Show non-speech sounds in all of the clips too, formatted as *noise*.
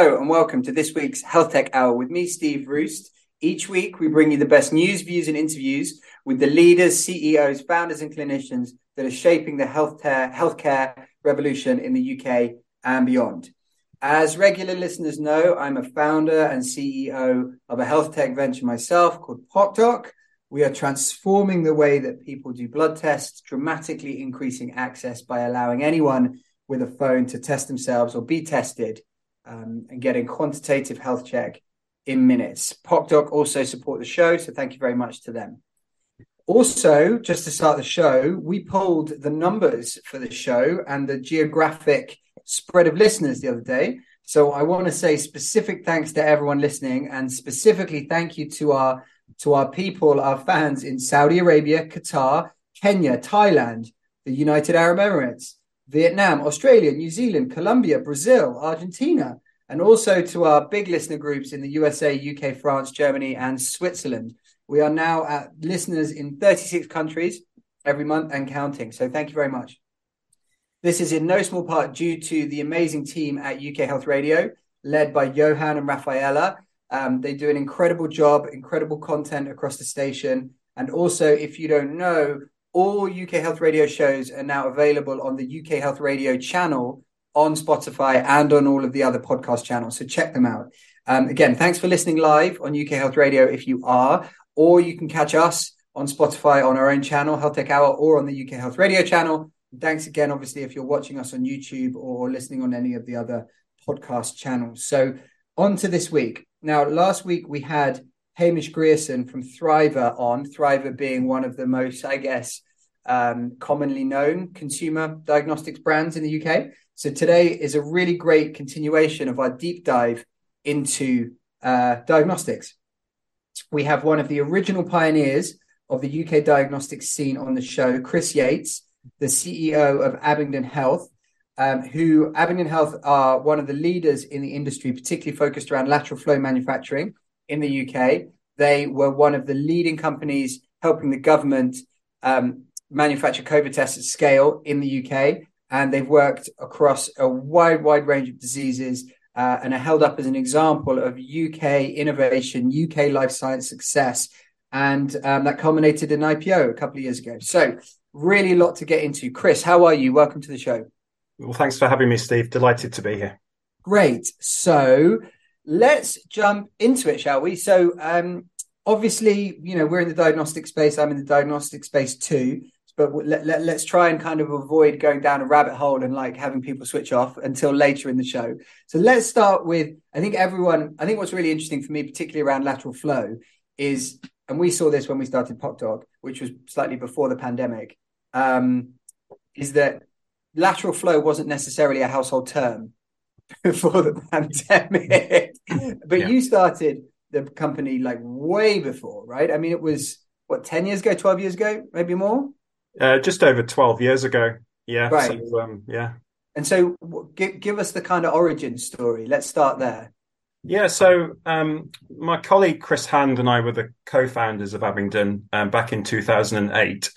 Hello and welcome to this week's Health Tech Hour with me, Steve Roest. Each week, we bring you the best news, views, and interviews with the leaders, CEOs, founders, and clinicians that are shaping the healthcare, healthcare revolution in the UK and beyond. As regular listeners know, I'm a founder and CEO of a health tech venture myself called PocDoc. We are transforming the way that people do blood tests, dramatically increasing access by allowing anyone with a phone to test themselves or be tested um, and getting quantitative health check in minutes. PocDoc also support the show, so thank you very much to them. Also, just to start the show, we pulled the numbers for the show and the geographic spread of listeners the other day. So I want to say specific thanks to everyone listening, and specifically thank you to our to our people, our fans in Saudi Arabia, Qatar, Kenya, Thailand, the United Arab Emirates, Vietnam, Australia, New Zealand, Colombia, Brazil, Argentina, and also to our big listener groups in the USA, UK, France, Germany, and Switzerland. We are now at listeners in 36 countries every month and counting. So thank you very much. This is in no small part due to the amazing team at UK Health Radio, led by Johan and Rafaela. Um, they do an incredible job, incredible content across the station. And also, if you don't know, all UK Health Radio shows are now available on the UK Health Radio channel on Spotify and on all of the other podcast channels. So check them out. Um, again, thanks for listening live on UK Health Radio if you are, or you can catch us on Spotify on our own channel, Health Tech Hour, or on the UK Health Radio channel. Thanks again, obviously, if you're watching us on YouTube or listening on any of the other podcast channels. So, on to this week. Now, last week we had Hamish Grierson from Thriva on, Thriva being one of the most, I guess, um, commonly known consumer diagnostics brands in the UK. So today is a really great continuation of our deep dive into uh, diagnostics. We have one of the original pioneers of the UK diagnostics scene on the show, Chris Yates, the CEO of Abingdon Health, um, who Abingdon Health are one of the leaders in the industry, particularly focused around lateral flow manufacturing in the UK. They were one of the leading companies helping the government um, manufacture COVID tests at scale in the UK. And they've worked across a wide, wide range of diseases uh, and are held up as an example of UK innovation, UK life science success. And um, that culminated in IPO a couple of years ago. So, really a lot to get into. Chris, how are you? Welcome to the show. Well, thanks for having me, Steve. Delighted to be here. Great. So, let's jump into it, shall we? So, um, obviously, you know, we're in the diagnostic space. I'm in the diagnostic space too. But let, let, let's try and kind of avoid going down a rabbit hole and like having people switch off until later in the show. So let's start with I think everyone, I think what's really interesting for me, particularly around lateral flow, is, and we saw this when we started PocDoc, which was slightly before the pandemic, um, is that lateral flow wasn't necessarily a household term *laughs* before the pandemic. but yeah. you started the company like way before, right? I mean, it was what, 10 years ago, 12 years ago, maybe more? Uh, just over 12 years ago. Yeah. Right. So, um, yeah. And so give, give us the kind of origin story. Let's start there. Yeah, so um, my colleague Chris Hand and I were the co-founders of Abingdon um, back in 2008.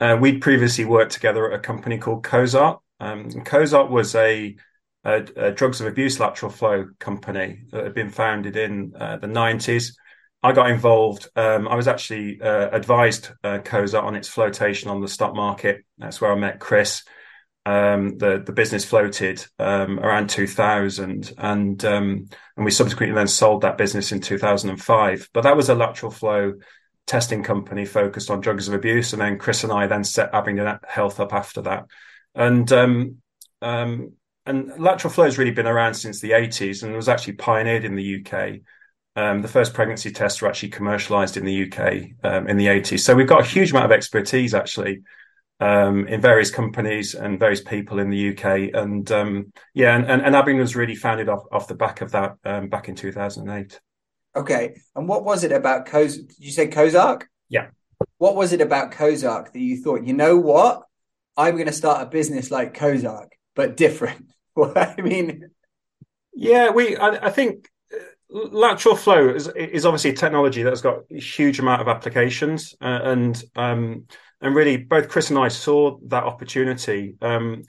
Uh, we'd previously worked together at a company called Cozart. Um, Cozart was a, a, a, drugs of abuse lateral flow company that had been founded in uh, the 90s. I got involved. Um, I was actually uh, advised uh, Cozart on its flotation on the stock market. That's where I met Chris. Um, the the business floated um, around 2000, and um, and we subsequently then sold that business in 2005. But that was a lateral flow testing company focused on drugs of abuse, and then Chris and I then set Abingdon Health up after that. And um, um, and lateral flow has really been around since the 80s, and was actually pioneered in the UK Um, the first pregnancy tests were actually commercialized in the UK um, in the 80s. So we've got a huge amount of expertise actually um, in various companies and various people in the UK. And um, yeah, and, and, and was really founded off, off the back of that um, back in 2008. Okay. And what was it about Cos? Did you say Cozark? Yeah. What was it about Cozark that you thought, you know what? I'm going to start a business like Cozark, but different. *laughs* I mean, yeah, we. I, I think uh, lateral flow is, is, obviously a technology that's got a huge amount of applications, uh, and um, and really both Chris and I saw that opportunity. Um,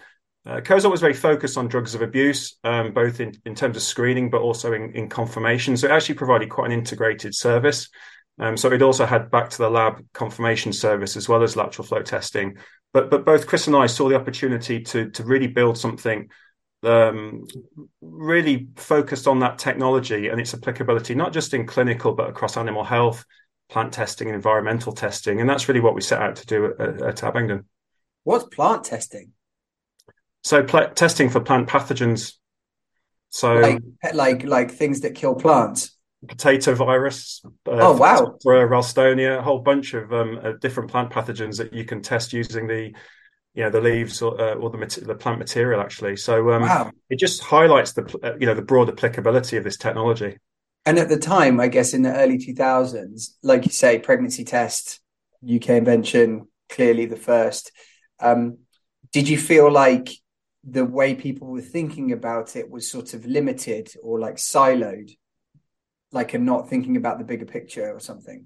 uh, was very focused on drugs of abuse, um, both in, in terms of screening, but also in, in confirmation. So it actually provided quite an integrated service. Um, so it also had back to the lab confirmation service as well as lateral flow testing. But but both Chris and I saw the opportunity to to really build something um, really focused on that technology and its applicability, not just in clinical but across animal health, plant testing, and environmental testing. And that's really what we set out to do at, at Abingdon. What's plant testing? So pl- testing for plant pathogens. So like like like things that kill plants potato virus. Uh, oh wow! For Ralstonia, a whole bunch of um, uh, different plant pathogens that you can test using the, you know, the leaves or, uh, or the the plant material actually. So um, wow. it just highlights the uh, you know the broad applicability of this technology. And at the time, I guess in the early two thousands, like you say, pregnancy test, UK invention, clearly the first. Um, did you feel like the way people were thinking about it was sort of limited or like siloed like and not thinking about the bigger picture or something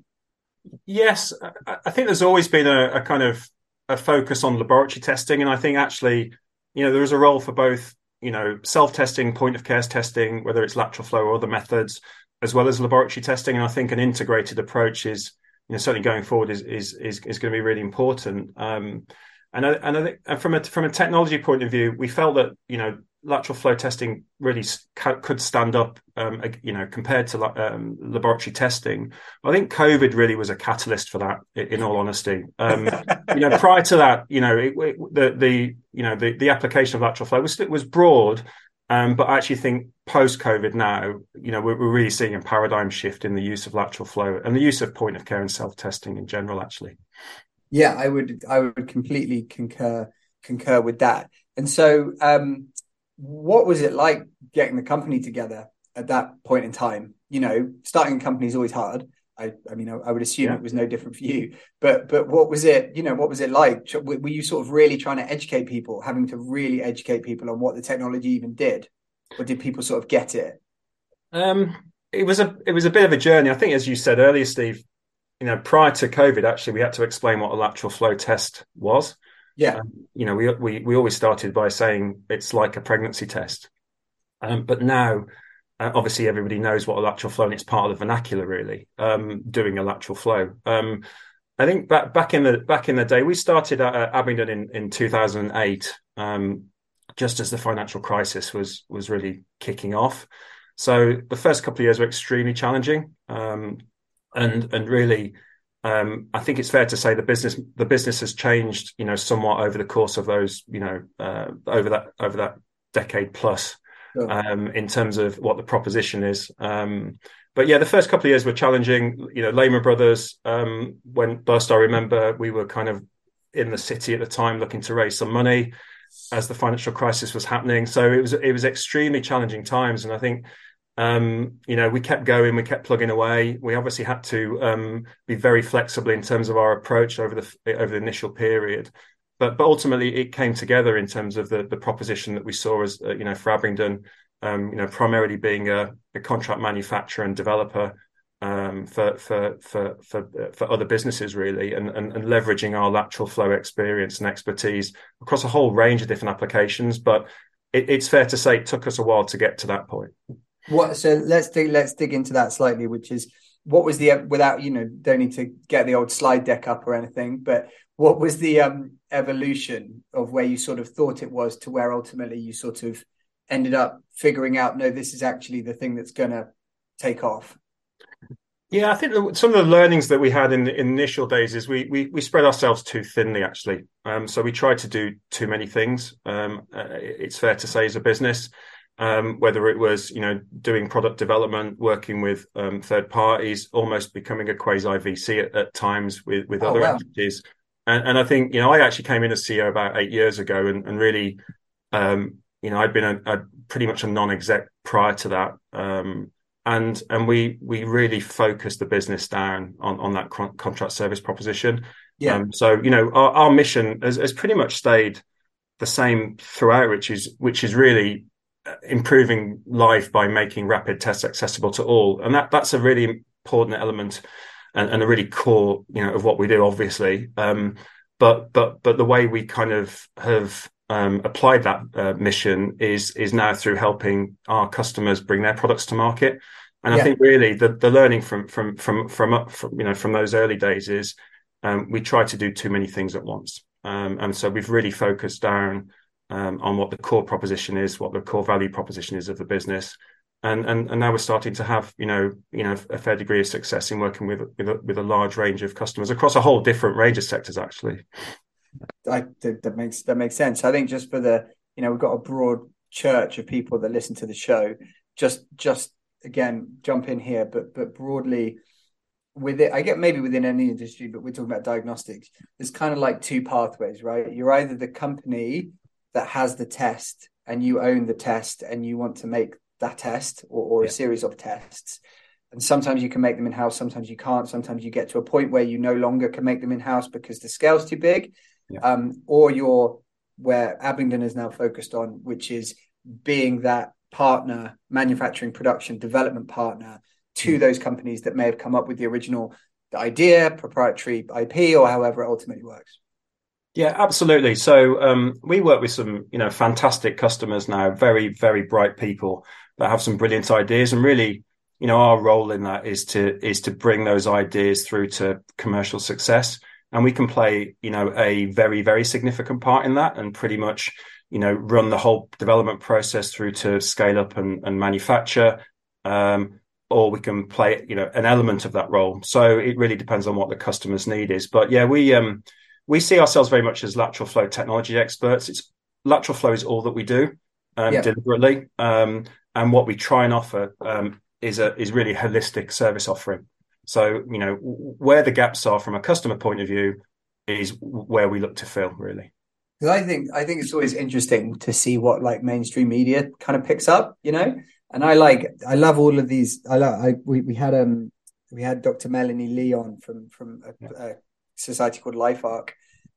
yes i think there's always been a, a, kind of a focus on laboratory testing. And i think actually you know there is a role for both you know self-testing point of care testing whether it's lateral flow or other methods as well as laboratory testing. And i think an integrated approach is you know certainly going forward is is is, is going to be really important. Um, and I, and I think from a from a technology point of view, we felt that you know lateral flow testing really could stand up, um, you know, compared to um, laboratory testing. I think COVID really was a catalyst for that. In all honesty, um, you know, prior to that, you know, it, it, the the you know the, the application of lateral flow was was broad, um, but I actually think post COVID now, you know, we're, we're, really seeing a paradigm shift in the use of lateral flow and the use of point of care and self testing in general. Actually, yeah, I would I would completely concur concur with that. And so, um, what was it like getting the company together at that point in time? You know, starting a company is always hard. I, I mean, I, I would assume yeah. it was no different for you. But, but what was it? You know, what was it like? Were you sort of really trying to educate people, having to really educate people on what the technology even did, or did people sort of get it? Um, it was a it was a bit of a journey. I think, as you said earlier, Steve. You know, prior to COVID, actually, we had to explain what a lateral flow test was. Yeah. Um, you know, we, we, we always started by saying it's like a pregnancy test. Um, but now, uh, obviously, everybody knows what a lateral flow, and it's part of the vernacular, really, um, doing a lateral flow. Um, I think back back in the back in the day, we started at uh, Abingdon in, in 2008, um, just as the financial crisis was was really kicking off. So the first couple of years were extremely challenging, um, and and really um, I think it's fair to say the business the business has changed, you know, somewhat over the course of those, you know, uh, over that over that decade plus, sure. um, in terms of what the proposition is. Um, but yeah, the first couple of years were challenging. You know, Lehman Brothers, um, when first I remember, we were kind of in the city at the time looking to raise some money as the financial crisis was happening. So it was it was extremely challenging times, and I think um, you know, we kept going, we kept plugging away. We obviously had to um, be very flexible in terms of our approach over the over the initial period, but but ultimately it came together in terms of the the proposition that we saw as uh, you know for Abingdon, um, you know, primarily being a, a contract manufacturer and developer um, for for for for for other businesses really, and, and, and leveraging our lateral flow experience and expertise across a whole range of different applications. But it, it's fair to say it took us a while to get to that point. What? So let's dig let's dig into that slightly, which is what was the without you know don't need to get the old slide deck up or anything, but what was the um, evolution of where you sort of thought it was to where ultimately you sort of ended up figuring out no, this is actually the thing that's going to take off. Yeah, I think some of the learnings that we had in the initial days is we we, we spread ourselves too thinly, actually. Um, so we tried to do too many things. Um, uh, it's fair to say as a business, um, whether it was you know doing product development, working with um, third parties, almost becoming a quasi VC at, at, times with with oh, other wow. entities. And, and, I think you know I actually came in as CEO about eight years ago, and, and really, um, you know, I'd been a, a, pretty much a non-exec prior to that, um, and and we we really focused the business down on on that contract service proposition. Yeah. Um, so you know, our, our mission has, has pretty much stayed the same throughout, which is which is really improving life by making rapid tests accessible to all, and that that's a really important element and, and a really core, you know, of what we do, obviously. Um, but but but the way we kind of have um, applied that uh, mission is is now through helping our customers bring their products to market. And yeah. I think really the the learning from from from from, from you know from those early days is um, we try to do too many things at once, um, and so we've really focused down um, on what the core proposition is, what the core value proposition is of the business, and and and now we're starting to have you know you know a fair degree of success in working with with a, with a large range of customers across a whole different range of sectors actually. I, that, makes that makes sense. I think just for the you know we've got a broad church of people that listen to the show. Just just again jump in here, but but broadly with it, I get maybe within any industry, but we're talking about diagnostics. There's kind of like two pathways, right? You're either the company that has the test and you own the test and you want to make that test or, or yeah. a series of tests and sometimes you can make them in house sometimes you can't sometimes you get to a point where you no longer can make them in house because the scale's too big yeah. um, or you're where abingdon is now focused on which is being that partner manufacturing production development partner to mm. those companies that may have come up with the original idea proprietary ip or however it ultimately works yeah, absolutely. So um, we work with some, you know, fantastic customers now, very, very bright people that have some brilliant ideas, and really, you know, our role in that is to is to bring those ideas through to commercial success, and we can play, you know, a very, very significant part in that, and pretty much, you know, run the whole development process through to scale up and, and manufacture. Um, or we can play, you know, an element of that role. So it really depends on what the customer's need is. But yeah, we um, we see ourselves very much as lateral flow technology experts. It's lateral flow is all that we do um, yeah. deliberately, um, and what we try and offer um, is a is really holistic service offering. So you know where the gaps are from a customer point of view is where we look to fill really. Because I think I think it's always interesting to see what like mainstream media kind of picks up, you know. And I like I love all of these. I love I we, we had um we had Dr. Melanie Leon from from a, yeah. a society called LifeArc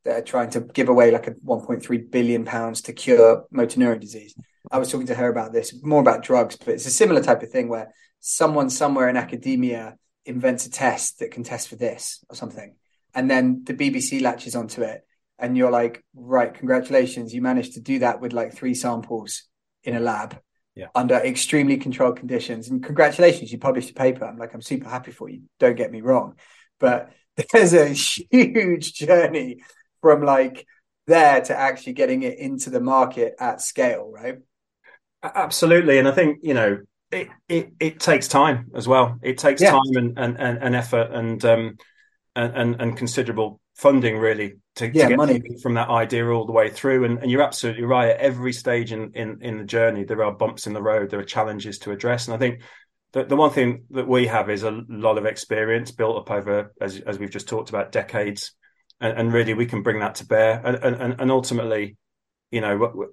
that are trying to give away like a 1.3 billion pounds to cure motor neuron disease. I was talking to her about this, more about drugs, but it's a similar type of thing where someone somewhere in academia invents a test that can test for this or something, and then the BBC latches onto it, and you're like, right, congratulations, you managed to do that with like three samples in a lab. Yeah. Under extremely controlled conditions, and congratulations, you published a paper. I'm like, I'm super happy for you. Don't get me wrong, but *laughs* there's a huge journey from like there to actually getting it into the market at scale, right? Absolutely. And I think, you know, it, it, it takes time as well. It takes yeah. time and, and, and effort and, um, and, and, considerable funding really to, yeah, to get money. from that idea all the way through. And, and you're absolutely right. At every stage in, in, in the journey, there are bumps in the road, there are challenges to address. And I think the, the one thing that we have is a lot of experience built up over, as, as we've just talked about, decades. And, and really, we can bring that to bear. And, and, and ultimately, you know,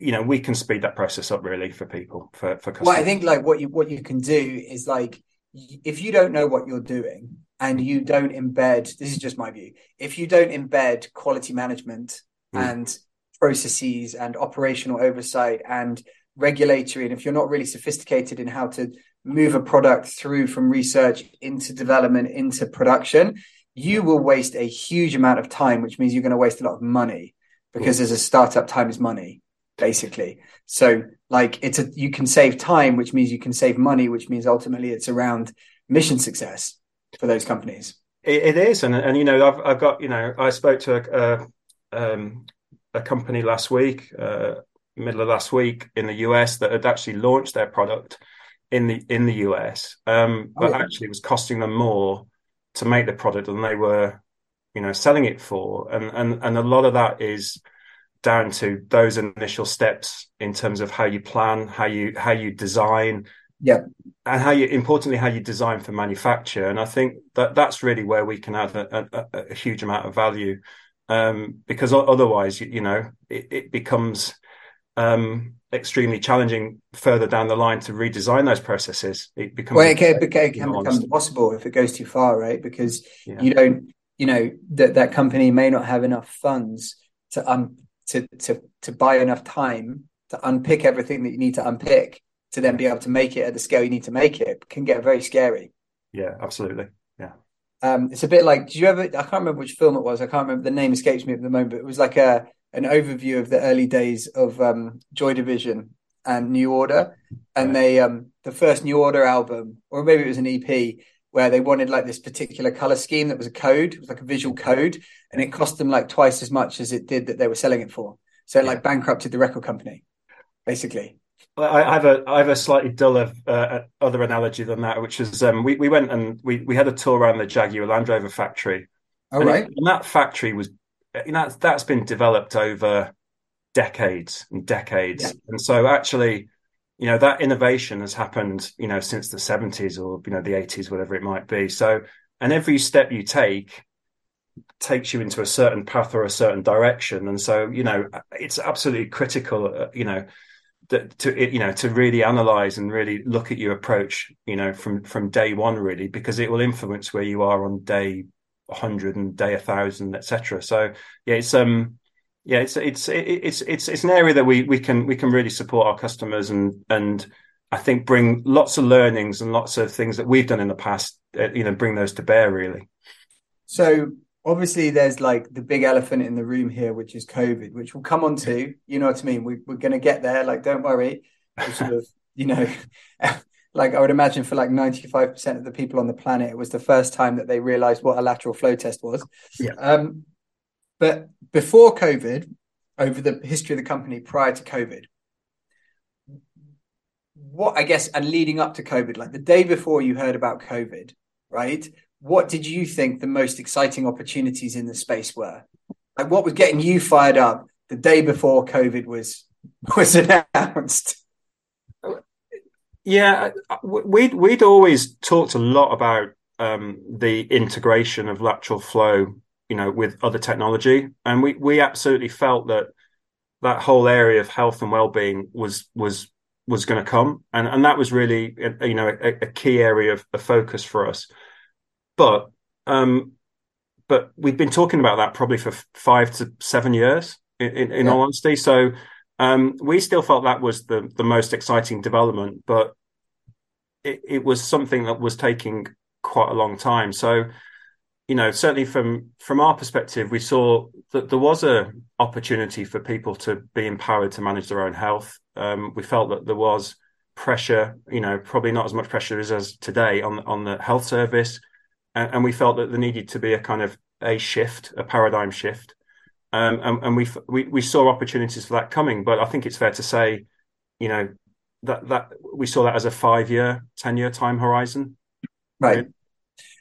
you know, we can speed that process up really for people, for, for customers. Well, I think like what you, what you can do is like, if you don't know what you're doing and you don't embed, this is just my view, if you don't embed quality management mm. and processes and operational oversight and regulatory and if you're not really sophisticated in how to move a product through from research into development into production you will waste a huge amount of time which means you're going to waste a lot of money because as a startup time is money basically. So like it's a you can save time which means you can save money which means ultimately it's around mission success for those companies. It, it is and and you know I've, I've got you know i spoke to a, a, um, a company last week uh, middle of last week in the US that had actually launched their product in the in the US, um, but oh, yeah. actually it was costing them more to make the product than they were, you know, selling it for, and and and a lot of that is down to those initial steps in terms of how you plan, how you how you design, yeah, and how you importantly how you design for manufacture. And I think that that's really where we can add a, a, a huge amount of value, um, because otherwise, you, you know, it, it becomes um, extremely challenging further down the line to redesign those processes. It becomes well, it can, it can become impossible if it goes too far, right? Because yeah. you don't, you know, that that company may not have enough funds to um to to to buy enough time to unpick everything that you need to unpick to then be able to make it at the scale you need to make it, it can get very scary. Yeah, absolutely. Yeah. Um, it's a bit like, did you ever? I can't remember which film it was. I can't remember the name escapes me at the moment. But it was like a an overview of the early days of um, Joy Division and New Order, and they um, the first New Order album, or maybe it was an EP, where they wanted like this particular color scheme that was a code, it was like a visual code, and it cost them like twice as much as it did that they were selling it for. So it like bankrupted the record company, basically. I have a I have a slightly duller uh, other analogy than that, which is um, we we went and we we had a tour around the Jaguar Land Rover factory. All and right, it, and that factory was you know, that's been developed over decades and decades, yeah. and so actually, you know, that innovation has happened, you know, since the seventies or you know the eighties, whatever it might be. So, and every step you take takes you into a certain path or a certain direction, and so you know, it's absolutely critical, uh, you know. That to you know to really analyze and really look at your approach you know from from day one really because it will influence where you are on day 100 and day a thousand etc so yeah it's um yeah it's it's it's it's it's an area that we we can we can really support our customers and and i think bring lots of learnings and lots of things that we've done in the past uh, you know bring those to bear really. So obviously there's like the big elephant in the room here which is covid which we'll come on to you know what i mean? We, we're going to get there like don't worry. Sort of you know like I would imagine for like 95% of the people on the planet, it was the first time that they realized what a lateral flow test was. Yeah. Um, but before COVID, over the history of the company prior to COVID, what I guess, and leading up to COVID, like the day before you heard about COVID, right? What did you think the most exciting opportunities in the space were? Like what was getting you fired up the day before COVID was *laughs* was announced? Yeah, we'd we'd always talked a lot about um, the integration of lateral flow, you know, with other technology, and we we absolutely felt that that whole area of health and well-being was was was going to come, and and that was really you know a, a key area of, of, focus for us. But um, but we've been talking about that probably for five to seven years, in, in, in yeah. all honesty. So um, we still felt that was the the most exciting development, but it, it was something that was taking quite a long time. So, you know, certainly from from our perspective, we saw that there was a opportunity for people to be empowered to manage their own health. Um, we felt that there was pressure, you know, probably not as much pressure as, as today on on the health service, and, and we felt that there needed to be a kind of a shift, a paradigm shift. Um, and, and we, we we saw opportunities for that coming. But I think it's fair to say, you know, that that we saw that as a five year, ten year time horizon. Right.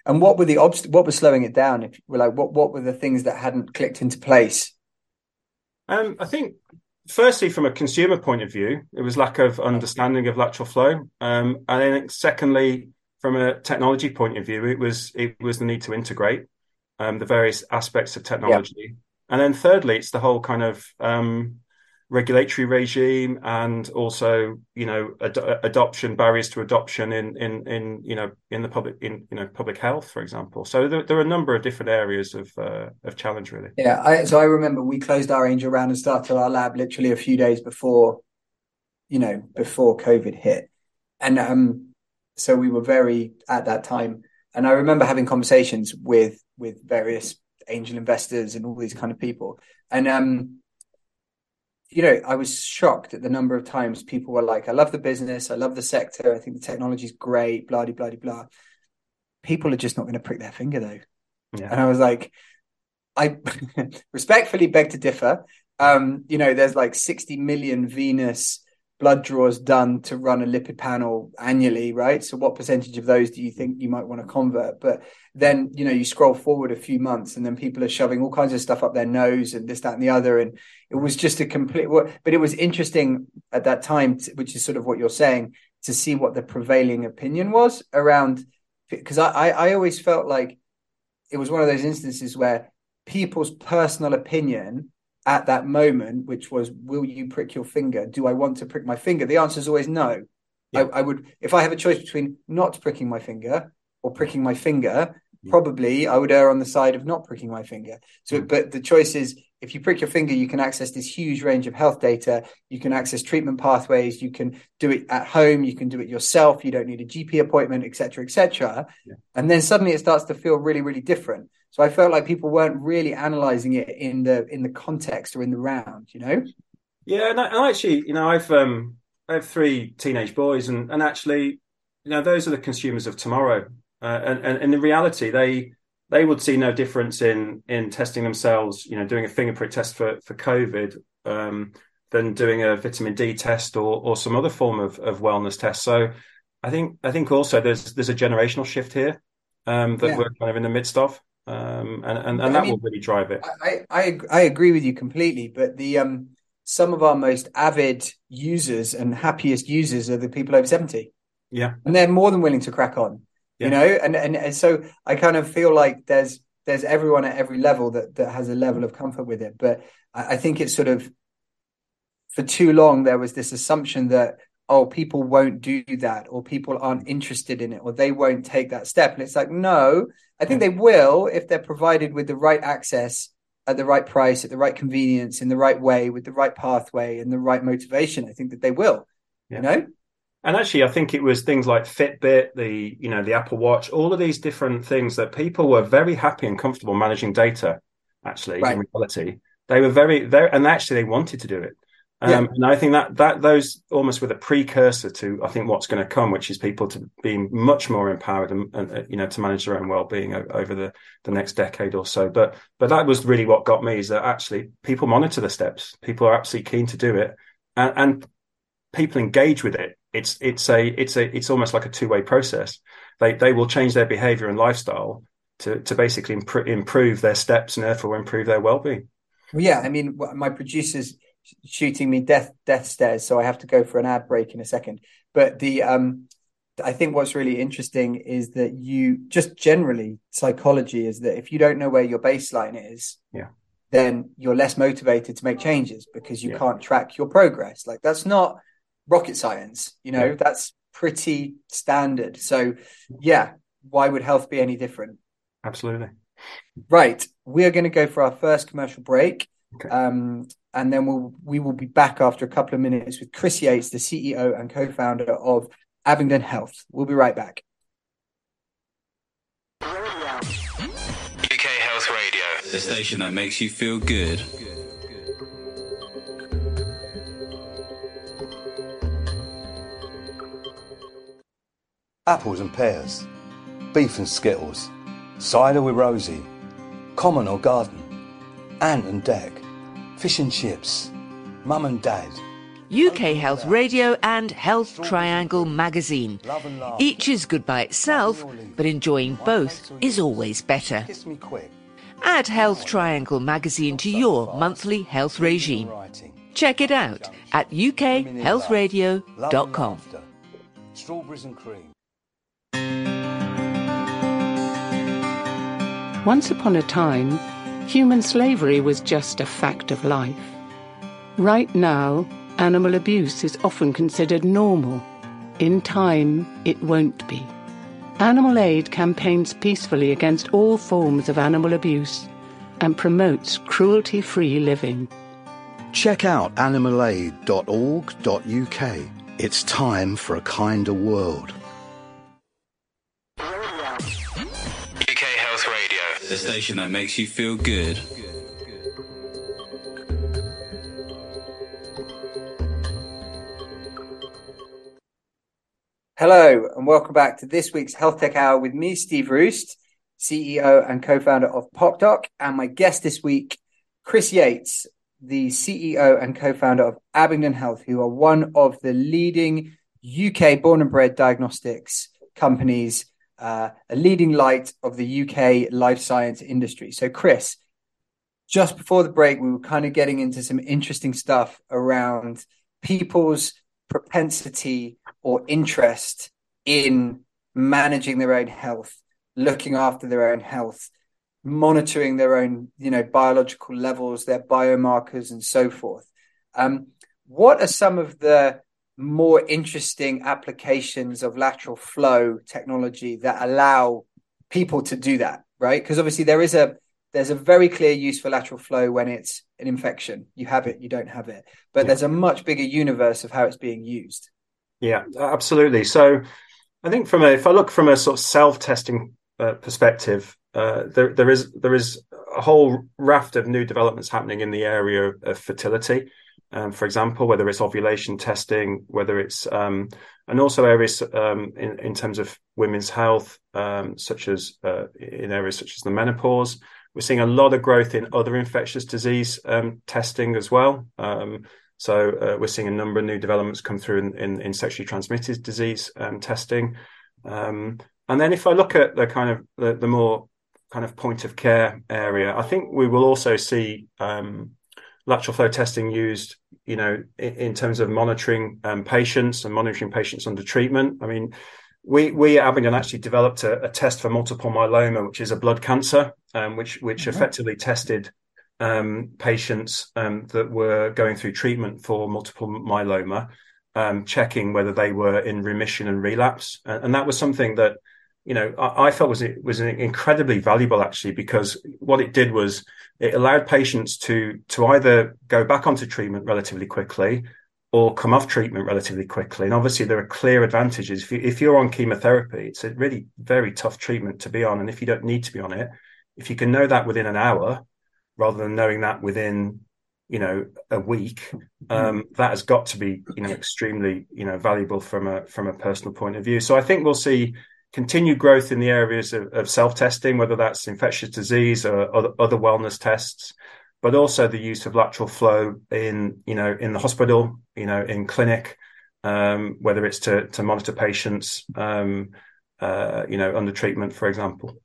And what were the obst- what was slowing it down? If we're like, what what were the things that hadn't clicked into place? Um, I think firstly, from a consumer point of view, it was lack of understanding of lateral flow. Um, and then secondly, from a technology point of view, it was it was the need to integrate um, the various aspects of technology. And then thirdly, it's the whole kind of um, regulatory regime and also you know ad- adoption barriers to adoption in in in you know in the public in you know public health for example. So there, there are a number of different areas of uh, of challenge really. Yeah I, so i remember we closed our angel round and started our lab literally a few days before you know before covid hit. And um so we were very at that time. And i remember having conversations with with various angel investors and all these kind of people and um you know, I was shocked at the number of times people were like, I love the business, I love the sector, I think the technology is great, blah, blah, blah, blah. People are just not going to prick their finger though. Yeah. And I was like, I *laughs* respectfully beg to differ. Um, you know, there's like 60 million venous blood draws done to run a lipid panel annually, right? So what percentage of those do you think you might want to convert? But then, you know, you scroll forward a few months and then people are shoving all kinds of stuff up their nose and this, that, and the other. And it was just a complete, but it was interesting at that time, which is sort of what you're saying, to see what the prevailing opinion was around, because I, I always felt like it was one of those instances where people's personal opinion at that moment, which was, will you prick your finger? Do I want to prick my finger? The answer is always no. Yeah. I, I, would, if I have a choice between not pricking my finger or pricking my finger, yeah. probably I would err on the side of not pricking my finger. So, mm. but the choice is if you prick your finger, you can access this huge range of health data. You can access treatment pathways. You can do it at home. You can do it yourself. You don't need a GP appointment, etc., etc. Yeah. And then suddenly it starts to feel really, really different. So I felt like people weren't really analyzing it in the in the context or in the round, you know. Yeah, and, I, and actually, you know, I've um, I have three teenage boys, and and actually, you know, those are the consumers of tomorrow. Uh, and, and and in reality, they they would see no difference in in testing themselves, you know, doing a fingerprint test for for COVID um, than doing a vitamin D test or or some other form of, of wellness test. So I think I think also there's there's a generational shift here um, that yeah. we're kind of in the midst of um, and and, and that mean, will really drive it. I, I I agree with you completely, but the um some of our most avid users and happiest users are the people over seventy. Yeah, and they're more than willing to crack on. Yeah. You know, and, and and so I kind of feel like there's there's everyone at every level that that has a level of comfort with it, but I, I think it's sort of for too long there was this assumption that oh people won't do that or people aren't interested in it or they won't take that step. And it's like no i think they will if they're provided with the right access at the right price at the right convenience in the right way with the right pathway and the right motivation. I think that they will yeah. you know? And actually i think it was things like fitbit the you know the apple watch all of these different things that people were very happy and comfortable managing data actually right. in reality. They were very very and actually they wanted to do it um, yeah. And I think that that those almost with a precursor to I think what's going to come, which is people to be much more empowered and, and uh, you know to manage their own well being over the the next decade or so. But but that was really what got me is that actually people monitor the steps, people are absolutely keen to do it, and, and people engage with it. It's it's a it's a it's almost like a two way process. They they will change their behavior and lifestyle to to basically imp- improve their steps and therefore improve their well being. Well, yeah, I mean, my producers shooting me death death stares, so I have to go for an ad break in a second. But the um, I think what's really interesting is that you just generally psychology is that if you don't know where your baseline is, yeah, then you're less motivated to make changes because you yeah. can't track your progress. Like that's not rocket science, you know, yeah. that's pretty standard. So yeah, why would health be any different? Absolutely. Right. We are going to go for our first commercial break. Okay. Um, and then we'll, we will be back after a couple of minutes with Chris Yates, the CEO and co-founder of Abingdon Health. We'll be right back. UK Health Radio, the station that makes you feel good. Apples and pears, beef and skittles, cider with Rosie, common or garden, Ant and Dec fish and chips, mum and dad. UK Health Radio and Health Triangle magazine. Each is good by itself, but enjoying both is always better. Add Health Triangle magazine to your monthly health regime. Check it out at ukhealthradio.com. Strawberries and cream. Once upon a time, human slavery was just a fact of life. Right now, animal abuse is often considered normal. In time, it won't be. Animal Aid campaigns peacefully against all forms of animal abuse and promotes cruelty free living. Check out animalaid.org.uk. It's time for a kinder world. The station that makes you feel good. Hello, and welcome back to this week's Health Tech Hour with me, Steve Roest, CEO and co founder of PocDoc, and my guest this week, Chris Yates, the CEO and co-founder of Abingdon Health, who are one of the leading UK born and bred diagnostics companies, uh, a leading light of the UK life science industry. So, Chris, just before the break, we were kind of getting into some interesting stuff around people's propensity or interest in managing their own health, looking after their own health, monitoring their own, you know, biological levels, their biomarkers, and so forth. Um, what are some of the more interesting applications of lateral flow technology that allow people to do that? Right, because obviously there is a there's a very clear use for lateral flow when it's an infection. You have it, you don't have it. But yeah. there's a much bigger universe of how it's being used. Yeah, absolutely. So I think from a if I look from a sort of self-testing uh, perspective, uh, there there is there is a whole raft of new developments happening in the area of fertility. Um, for example, whether it's ovulation testing, whether it's um, and also areas um, in in terms of women's health, um, such as uh, in areas such as the menopause. We're seeing a lot of growth in other infectious disease um, testing as well. Um, so uh, we're seeing a number of new developments come through in, in, in sexually transmitted disease testing. and then if I look at the kind of the, the more kind of point of care area. I think we will also see lateral flow testing used, you know, in, in terms of monitoring um, patients and monitoring patients under treatment. I mean, we we at Abingdon actually developed a, a test for multiple myeloma, which is a blood cancer, um, which which mm-hmm. effectively tested um, patients um, that were going through treatment for multiple myeloma, um, checking whether they were in remission and relapse, and, and that was something that you know, I, I felt was it was incredibly valuable actually because what it did was it allowed patients to to either go back onto treatment relatively quickly or come off treatment relatively quickly. And obviously, there are clear advantages. If, you, if you're on chemotherapy, it's a really very tough treatment to be on. And if you don't need to be on it, if you can know that within an hour rather than knowing that within you know a week um, that has got to be you know extremely you know valuable from a from a personal point of view so i think we'll see continued growth in the areas of, of self-testing, whether that's infectious disease or other, other, wellness tests, but also the use of lateral flow in, you know, in the hospital, you know, in clinic, um, whether it's to to monitor patients, um, uh, you know, under treatment, for example.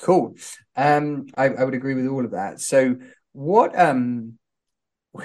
Cool. Um, I, I would agree with all of that. So, what um, *laughs*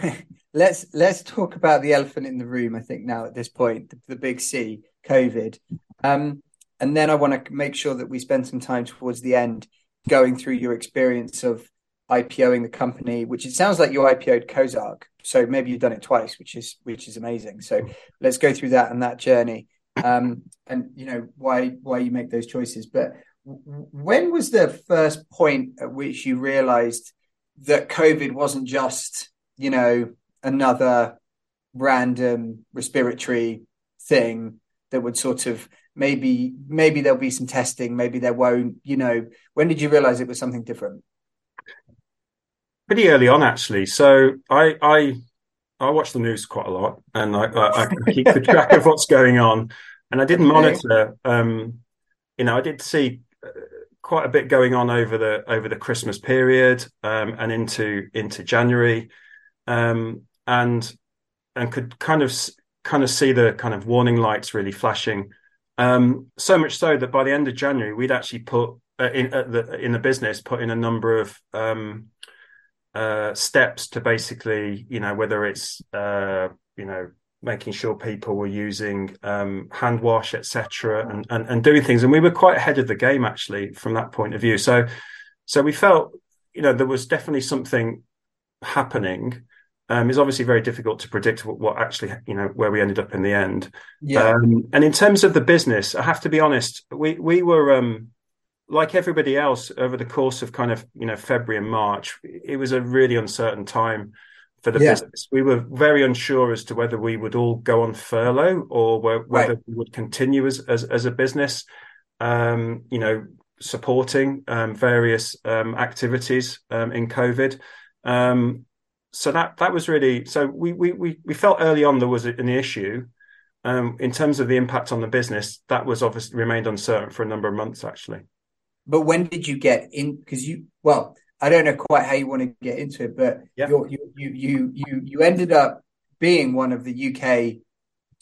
let's let's talk about the elephant in the room. I think now at this point, the, the big C, COVID. Um, and then I want to make sure that we spend some time towards the end going through your experience of IPOing the company, which it sounds like you IPO'd Cozarc. So maybe you've done it twice, which is which is amazing. So let's go through that and that journey, um, and you know why why you make those choices. But when was the first point at which you realised that COVID wasn't just you know another random respiratory thing that would sort of maybe maybe there'll be some testing maybe there won't you know. When did you realize it was something different? Pretty early on actually. So i i i watch the news quite a lot and i i, I keep *laughs* the track of what's going on. And i didn't okay. monitor um you know i did see uh, quite a bit going on over the over the christmas period um and into into january. Um and and could kind of kind of see the kind of warning lights really flashing um, so much so that by the end of January, we'd actually put uh, in uh, the in the business put in a number of um, uh, steps to basically, you know, whether it's uh, you know making sure people were using um, hand wash, etc., and, and and doing things, and we were quite ahead of the game actually from that point of view. So so we felt, you know, there was definitely something happening um, is obviously very difficult to predict what, what, actually, you know, where we ended up in the end. Yeah. Um, and in terms of the business, I have to be honest, we we were um, like everybody else over the course of kind of you know February and March. It was a really uncertain time for the yeah. business. We were very unsure as to whether we would all go on furlough or whether right. we would continue as as, as a business. Um, you know, supporting um, various um, activities in COVID. Um, so that that was really so we we we, we felt early on there was an issue um, in terms of the impact on the business that was obviously remained uncertain for a number of months actually but when did you get in because you well I don't know quite how you want to get into it, but yeah. you you you you you ended up being one of the UK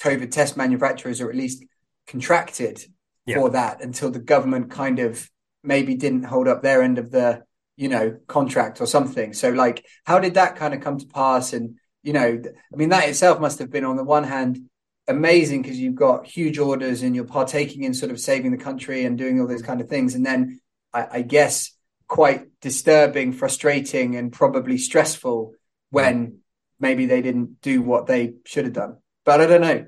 COVID test manufacturers, or at least contracted yeah. for that until the government kind of maybe didn't hold up their end of the you know contract or something. So like, how did that kind of come to pass? And you know, I mean, that itself must have been on the one hand amazing because you've got huge orders and you're partaking in sort of saving the country and doing all those kind of things, and then I, I guess quite disturbing, frustrating, and probably stressful when maybe they didn't do what they should have done. But I don't know.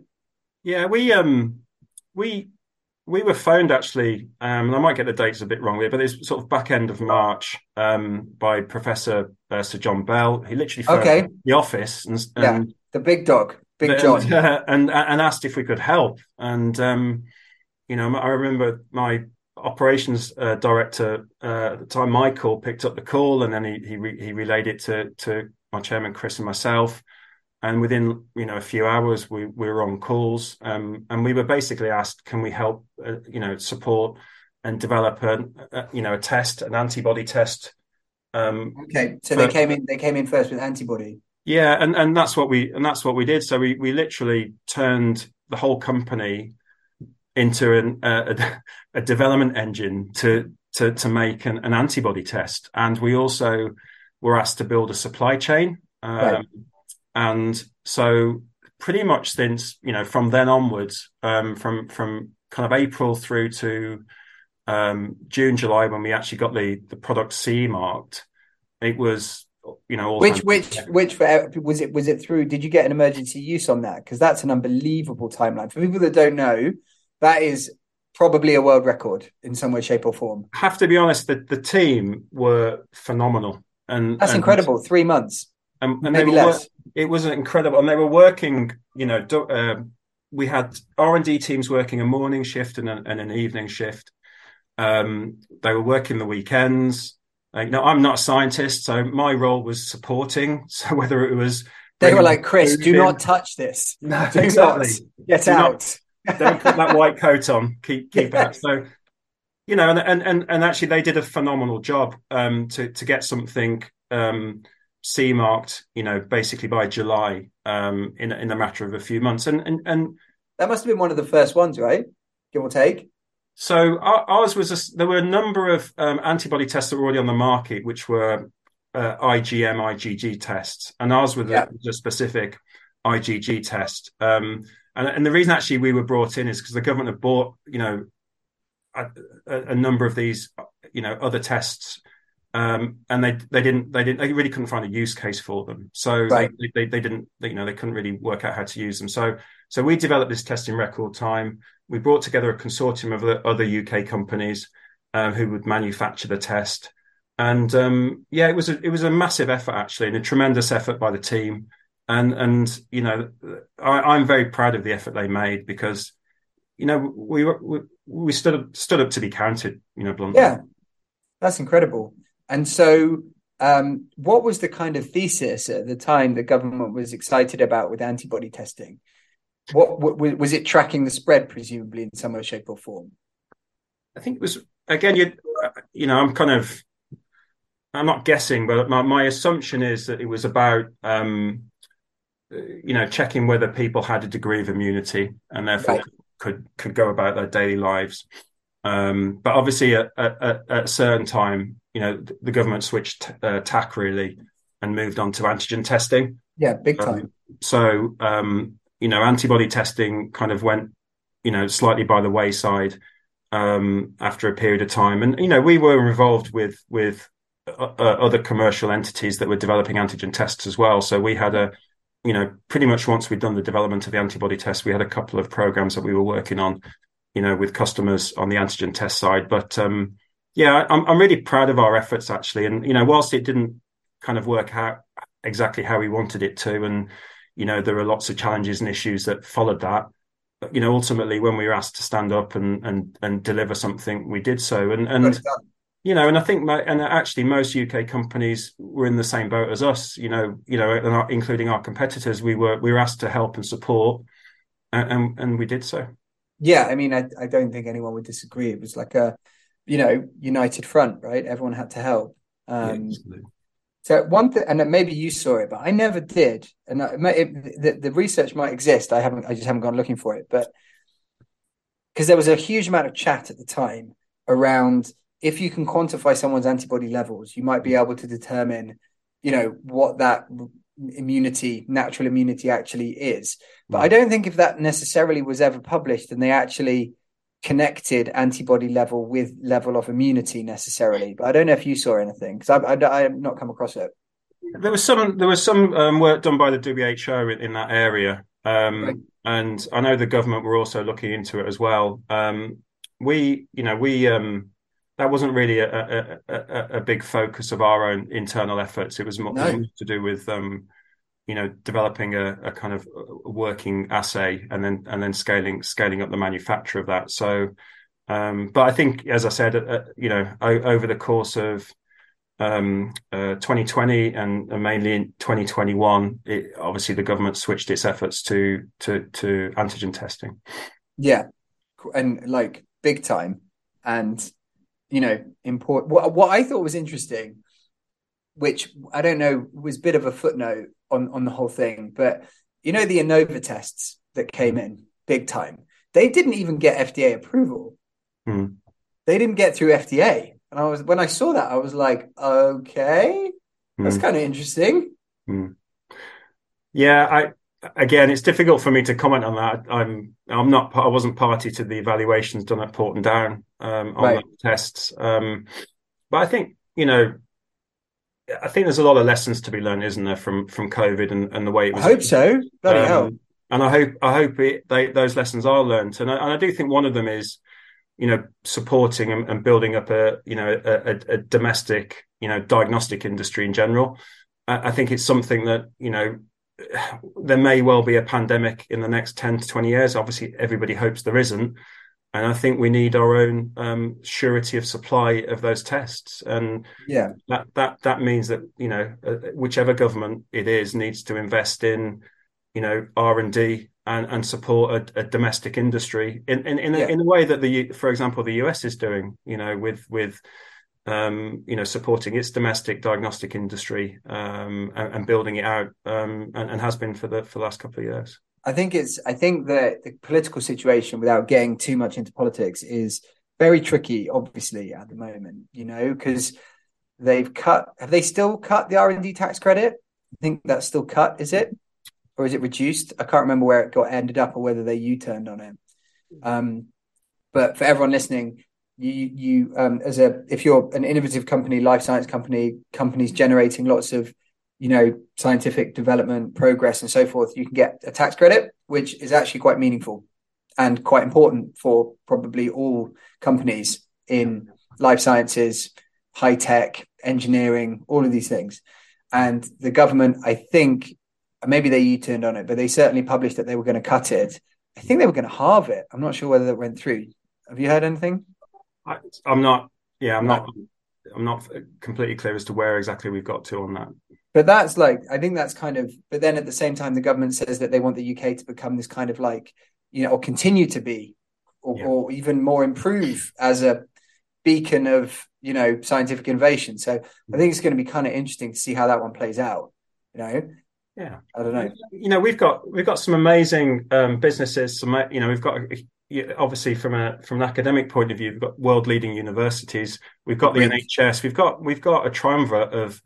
Yeah, we um we we were phoned actually, um, and I might get the dates a bit wrong here, but it's sort of back end of March um, by Professor uh, Sir John Bell. He literally phoned okay. the office and, and yeah, the big dog, Big the, John, uh, *laughs* and and asked if we could help. And um, you know, I remember my operations uh, director uh, at the time, Michael, picked up the call, and then he he, re- he relayed it to to my chairman Chris and myself. And within you know a few hours, we, we were on calls, um, and we were basically asked, "Can we help? Uh, you know, support and develop a, a, you know a test, an antibody test." Um, okay, so they came in. They came in first with antibody. Yeah, and and that's what we and that's what we did. So we we literally turned the whole company into an, *laughs* a, a, development engine to to to make an, an, antibody test, and we also were asked to build a supply chain. Um, right. And so, pretty much since you know from then onwards, um, from from kind of April through to um, June, July, when we actually got the the product C marked, it was you know which which which for, was it was it through did you get an emergency use on that because that's an unbelievable timeline for people that don't know that is probably a world record in some way, shape, or form. I have to be honest, the, the team were phenomenal. And that's and, incredible. Three months. And, and maybe less. it was incredible. And they were working, you know, do, uh, we had R and D teams working a morning shift and, a, and an evening shift. Um, they were working the weekends. Like, no, I'm not a scientist, so my role was supporting. *laughs* So whether it was they were like, Chris, do in, not touch this. *laughs* No, exactly. Get do out. Not, *laughs* don't put that white coat on. Keep keep yeah. it. So, you know, and and and actually, they did a phenomenal job um, to to get something um, CE marked. You know, basically by July, um, in in a matter of a few months, and and and that must have been one of the first ones, right? Give or take. So ours was a, there were a number of um, antibody tests that were already on the market, which were uh, IgM, IgG tests, and ours was, yeah. a, a, specific IgG test. Um, and, and the reason actually we were brought in is because the government had bought, you know, a, a, number of these, you know, other tests, um, and they they didn't they didn't they really couldn't find a use case for them. So right. they, they, they didn't they, you know they couldn't really work out how to use them. So so we developed this test in record time. We brought together a consortium of other UK companies um, who would manufacture the test, and um, yeah, it was a, it was a massive effort actually, and a tremendous effort by the team and and you know I, am very proud of the effort they made because you know we we, we stood up, stood up to be counted you know bluntly. yeah that's incredible and so um, what was the kind of thesis at the time the government was excited about with antibody testing what, what was it tracking the spread presumably in some way shape or form i think it was again you you know i'm kind of i'm not guessing but my, my assumption is that it was about um, you know, checking whether people had a degree of immunity and therefore right. could could go about their daily lives. Um, but obviously, at, at, at, a certain time, you know, the government switched uh, tack really and moved on to antigen testing. Yeah, big time. Um, so, um, you know, antibody testing kind of went, you know, slightly by the wayside um, after a period of time. And you know, we were involved with with uh, uh other commercial entities that were developing antigen tests as well. So we had a you know, pretty much once we'd done the development of the antibody test, we had a couple of programs that we were working on, you know, with customers on the antigen test side. But um, yeah, I'm, I'm really proud of our efforts actually. And, you know, whilst it didn't kind of work out exactly how we wanted it to, and, you know, there were lots of challenges and issues that followed that. But, you know, ultimately, when we were asked to stand up and and and deliver something, we did so. And and you know, and I think, and actually, most UK companies were in the same boat as us. You know, you know, including our competitors, we were we were asked to help and support, and and, and we did so. Yeah, I mean, I, I don't think anyone would disagree. It was like a, you know, united front, right? Everyone had to help. Um, Yeah, so one thing, and maybe you saw it, but I never did. And may- it, the, the research might exist. I haven't. I just haven't gone looking for it. But because there was a huge amount of chat at the time around if you can quantify someone's antibody levels, you might be able to determine, you know, what that immunity, natural immunity, actually is. But I don't think if that necessarily was ever published, and they actually connected antibody level with level of immunity necessarily. But I don't know if you saw anything because I, I, I have not come across it. There was some there was some um, work done by the WHO in, in that area, um, Right. and I know the government were also looking into it as well. Um, we, you know, we um, that wasn't really a, a, a, a big focus of our own internal efforts. It was more, No. to do with um, you know developing a, a kind of working assay and then and then scaling scaling up the manufacture of that. So, um, but I think, as I said, uh, you know, o- over the course of um, uh, 2020 and, and mainly in 2021, it, obviously the government switched its efforts to to to antigen testing. Yeah, and like big time, and you know, important. What what I thought was interesting, which I don't know was a bit of a footnote on on the whole thing, but you know, the Innova tests that came in big time, they didn't even get FDA approval. Hmm. They didn't get through FDA, and I was when I saw that, I was like, okay, that's Hmm. kind of interesting. Yeah, I again, it's difficult for me to comment on that. I'm I'm not I wasn't party to the evaluations done at Porton Down um, on Right. those tests, um, but I think you know. I think there's a lot of lessons to be learned, isn't there, from from COVID and, and the way it was. I hope so. Bloody Um, hell. And I hope I hope it, they, those lessons are learned, and I, and I do think one of them is, you know, supporting and, and building up a you know a, a, a domestic you know diagnostic industry in general. I, I think it's something that you know *sighs* there may well be a pandemic in the next ten to twenty years. Obviously, everybody hopes there isn't, and I think we need our own um, surety of supply of those tests. And Yeah, that that that means that you know uh, whichever government it is needs to invest in you know R and D and and support a, a domestic industry in in in a, in a way that the for example the US is doing you know with with um you know supporting its domestic diagnostic industry um and, and building it out um and, and has been for the for the last couple of years I think it's I think that the political situation, without getting too much into politics, is very tricky, obviously, at the moment, you know, because they've cut have they still cut the R and D tax credit? I think that's still cut, is it? Or is it reduced? I can't remember where it got ended up or whether they U-turned on it. Um, but for everyone listening, you you um as a if you're an innovative company, life science company, companies generating lots of you know, scientific development, progress, and so forth, you can get a tax credit, which is actually quite meaningful and quite important for probably all companies in life sciences, high tech, engineering, all of these things. And the government, I think, maybe they U turned on it, but they certainly published that they were going to cut it. I think they were going to halve it. I'm not sure whether that went through. Have you heard anything? I, I'm not yeah I'm not I'm not completely clear as to where exactly we've got to on that But that's like, I think that's kind of, but then at the same time, the government says that they want the UK to become this kind of like, you know, or continue to be, or, Yeah. or even more improve as a beacon of, you know, scientific innovation. So I think it's going to be kind of interesting to see how that one plays out. You know, yeah I don't know. you know we've got we've got some amazing um, businesses some you know we've got obviously from a from an academic point of view we've got world leading universities we've got the. NHS we've got we've got a triumvirate of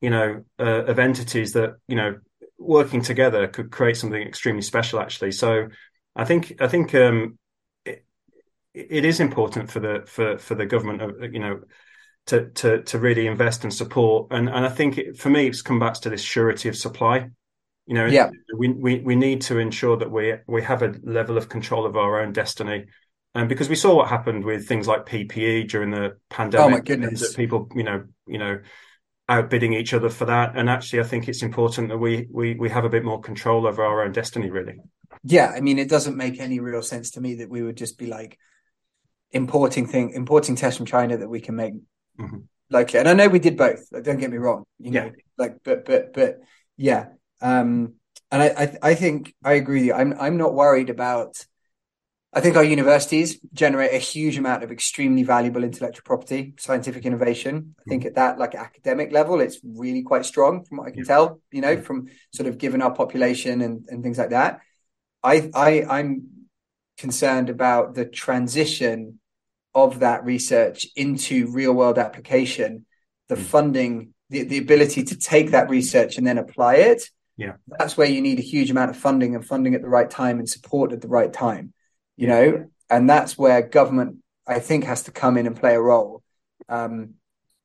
you know uh, of entities that you know working together could create something extremely special actually so I think I think um it, it is important for the for for the government uh, you know to to to really invest and support and and I think it, for me it's come back to this surety of supply you know Yeah. we, we we need to ensure that we we have a level of control of our own destiny and because we saw what happened with things like PPE during the pandemic Oh my goodness. that people you know you know outbidding each other for that and actually I think it's important that we we we have a bit more control over our own destiny really Yeah. I mean, it doesn't make any real sense to me that we would just be like importing thing, importing tests from China that we can make Mhm. locally. And I know we did both. Like, don't get me wrong. You know, Yeah. like, but, but, but, yeah. Um, and I, I, I think I agree with you. I'm, I'm not worried about I think our universities generate a huge amount of extremely valuable intellectual property, scientific innovation. I think at that like academic level, it's really quite strong from what I can tell, you know, from sort of given our population and, and things like that. I I I'm concerned about the transition of that research into real world application, the mm. funding, the, the ability to take that research and then apply it. Yeah. That's where you need a huge amount of funding and funding at the right time and support at the right time you know, and that's where government, I think, has to come in and play a role um,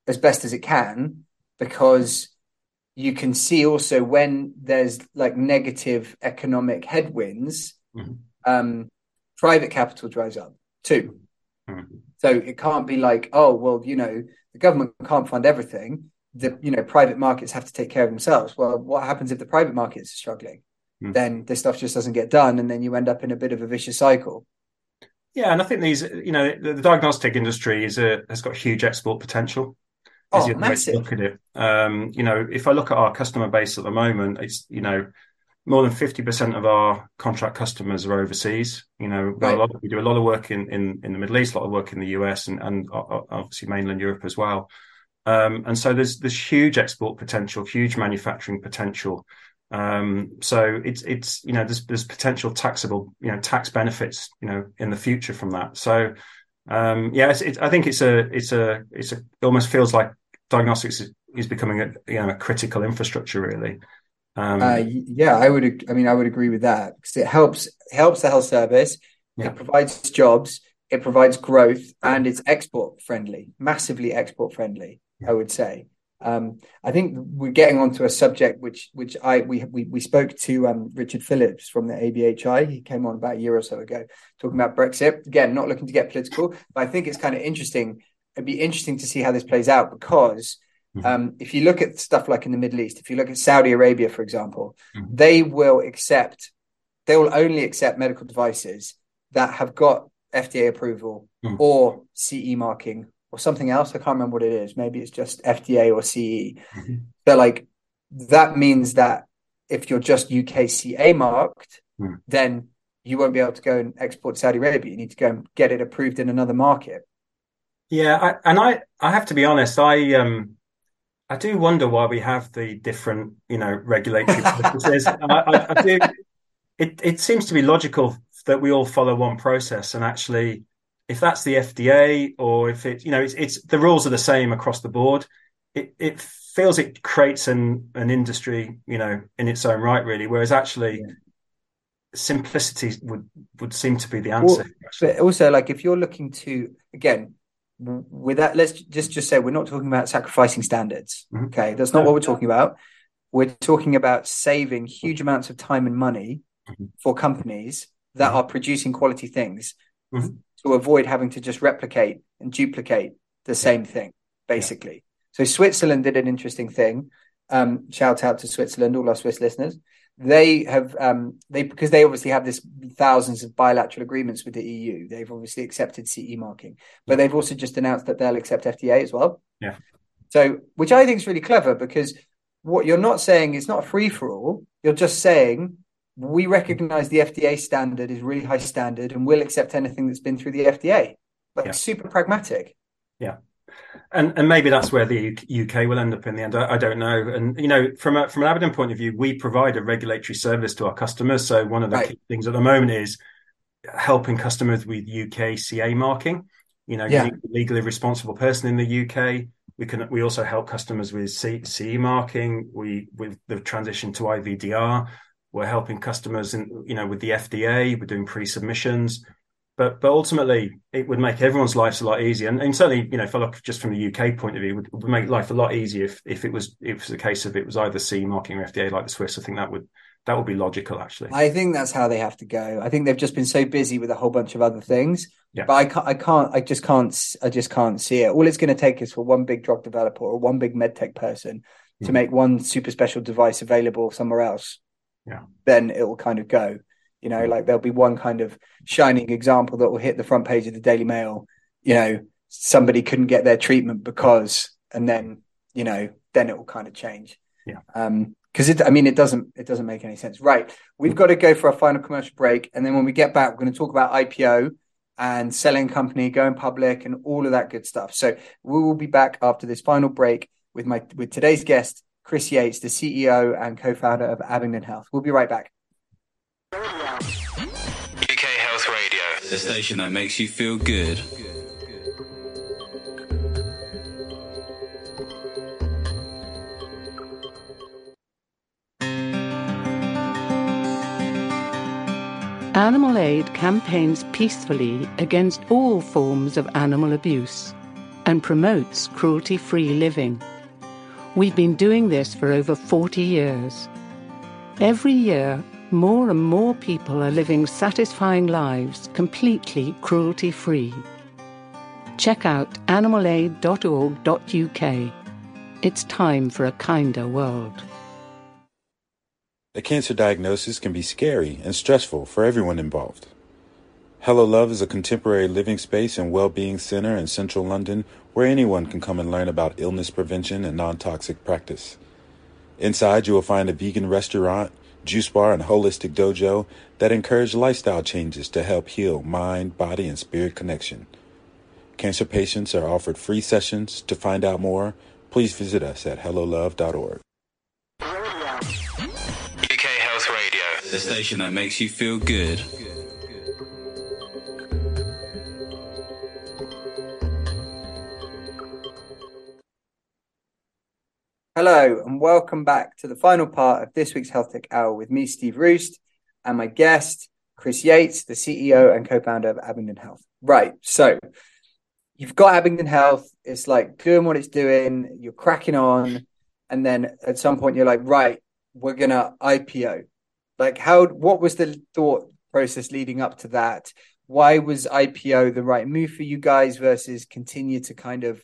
as best as it can, because you can see also when there's like negative economic headwinds, mm-hmm. um, private capital dries up too. Mm-hmm. So it can't be like, oh, well, you know, the government can't fund everything. The you know private markets have to take care of themselves. Well, what happens if the private markets are struggling? Mm. then this stuff just doesn't get done, and then you end up in a bit of a vicious cycle. Yeah, and I think these, you know, the, the diagnostic industry is a, has got huge export potential. Oh, massive! Look at it. Um, you know, if I look at our customer base at the moment, it's you know more than 50% of our contract customers are overseas. You know, right. of, we do a lot of work in, in, in the Middle East, a lot of work in the US, and, and obviously mainland Europe as well. Um, and so there's there's huge export potential, huge manufacturing potential. Um, so it's it's you know there's there's potential taxable you know tax benefits you know in the future from that. So um, yeah, it's, it's, I think it's a it's a it's a it almost feels like diagnostics is, is becoming a you know a critical infrastructure really. Um, uh, yeah, I would. I mean, I would agree with that because it helps helps the health service. Yeah. It provides jobs. It provides growth, and it's export friendly, massively export friendly. Yeah. I would say. Um, I think we're getting onto a subject which which I we we, we spoke to um, Richard Phillips from the ABHI. He came on about a year or so ago talking about Brexit. Again, not looking to get political, but I think it's kind of interesting. It'd be interesting to see how this plays out because mm-hmm. um, if you look at stuff like in the Middle East, if you look at Saudi Arabia, for example, mm-hmm. they will accept they will only accept medical devices that have got FDA approval mm-hmm. or CE marking or something else. I can't remember what it is. Maybe it's just FDA or CE. Mm-hmm. But like that means that if you're just UKCA marked, mm. then you won't be able to go and export to Saudi Arabia. You need to go and get it approved in another market. Yeah, I, and I I have to be honest. I um I do wonder why we have the different you know regulatory *laughs* processes. I, I, I do. It it seems to be logical that we all follow one process and actually if that's the FDA or if it, you know, it's, it's the rules are the same across the board. It, it feels it creates an an industry, you know, in its own right, really. Whereas actually, yeah. simplicity would would seem to be the answer. Well, but also, like if you're looking to again with that, let's just just say we're not talking about sacrificing standards. Mm-hmm. Okay, that's not no, what we're talking about. We're talking about saving huge amounts of time and money mm-hmm. for companies that mm-hmm. are producing quality things mm-hmm to avoid having to just replicate and duplicate the same thing, basically. So Switzerland did an interesting thing. Um, shout out to Switzerland, all our Swiss listeners. They have um, they because they obviously have this thousands of bilateral agreements with the EU. They've obviously accepted CE marking, but they've also just announced that they'll accept FDA as well. Yeah. So, which I think is really clever because what you're not saying is not a free for all. You're just saying we recognize the FDA standard is really high standard and we'll accept anything that's been through the FDA. Like yeah. super pragmatic. Yeah. And and maybe that's where the UK will end up in the end. I, I don't know. And you know, from a, from an Abingdon point of view, we provide a regulatory service to our customers. So one of the right. key things at the moment is helping customers with UK CA marking. You know, yeah. legally responsible person in the UK. We can we also help customers with CE marking. We with the transition to IVDR. We're helping customers, in, you know, with the FDA. We're doing pre-submissions, but but ultimately, it would make everyone's lives a lot easier. And, and certainly, you know, if I look just from the UK point of view, it would, would make life a lot easier if, if it was if it was a case of it was either CE marking or FDA like the Swiss. I think that would that would be logical, actually. I think that's how they have to go. I think they've just been so busy with a whole bunch of other things. Yeah. But I can't, I can't, I just can't, I just can't see it. All it's going to take is for one big drug developer or one big medtech person to mm. make one super special device available somewhere else yeah. then it will kind of go. You know, like there'll be one kind of shining example that will hit the front page of the Daily Mail. You know, somebody couldn't get their treatment because, and then you know, then it will kind of change. Yeah. Um, because it i mean it doesn't it doesn't make any sense right we've got to go for our final commercial break and then when we get back we're going to talk about ipo and selling company going public and all of that good stuff so we will be back after this final break with my with today's guest chris yates the ceo and co-founder of abingdon health we'll be right back UK Health Radio, the station that makes you feel good. Animal Aid campaigns peacefully against all forms of animal abuse and promotes cruelty free living. We've been doing this for over 40 years. Every year, more and more people are living satisfying lives completely cruelty free. Check out animalaid.org.uk. It's time for a kinder world. A cancer diagnosis can be scary and stressful for everyone involved. Hello Love is a contemporary living space and well-being center in central London where anyone can come and learn about illness prevention and non-toxic practice. Inside you will find a vegan restaurant, juice bar, and holistic dojo that encourage lifestyle changes to help heal mind, body, and spirit connection. Cancer patients are offered free sessions. To find out more, please visit us at hellolove.org. UK Health Radio, the station that makes you feel good. Hello, and welcome back to the final part of this week's Health Tech Hour with me, Steve Roest, and my guest, Chris Yates, the CEO and co founder of Abingdon Health. Right. So you've got Abingdon Health, it's like doing what it's doing, you're cracking on. And then at some point, you're like, right, we're to IPO. Like, how, what was the thought process leading up to that? Why was IPO the right move for you guys versus continue to kind of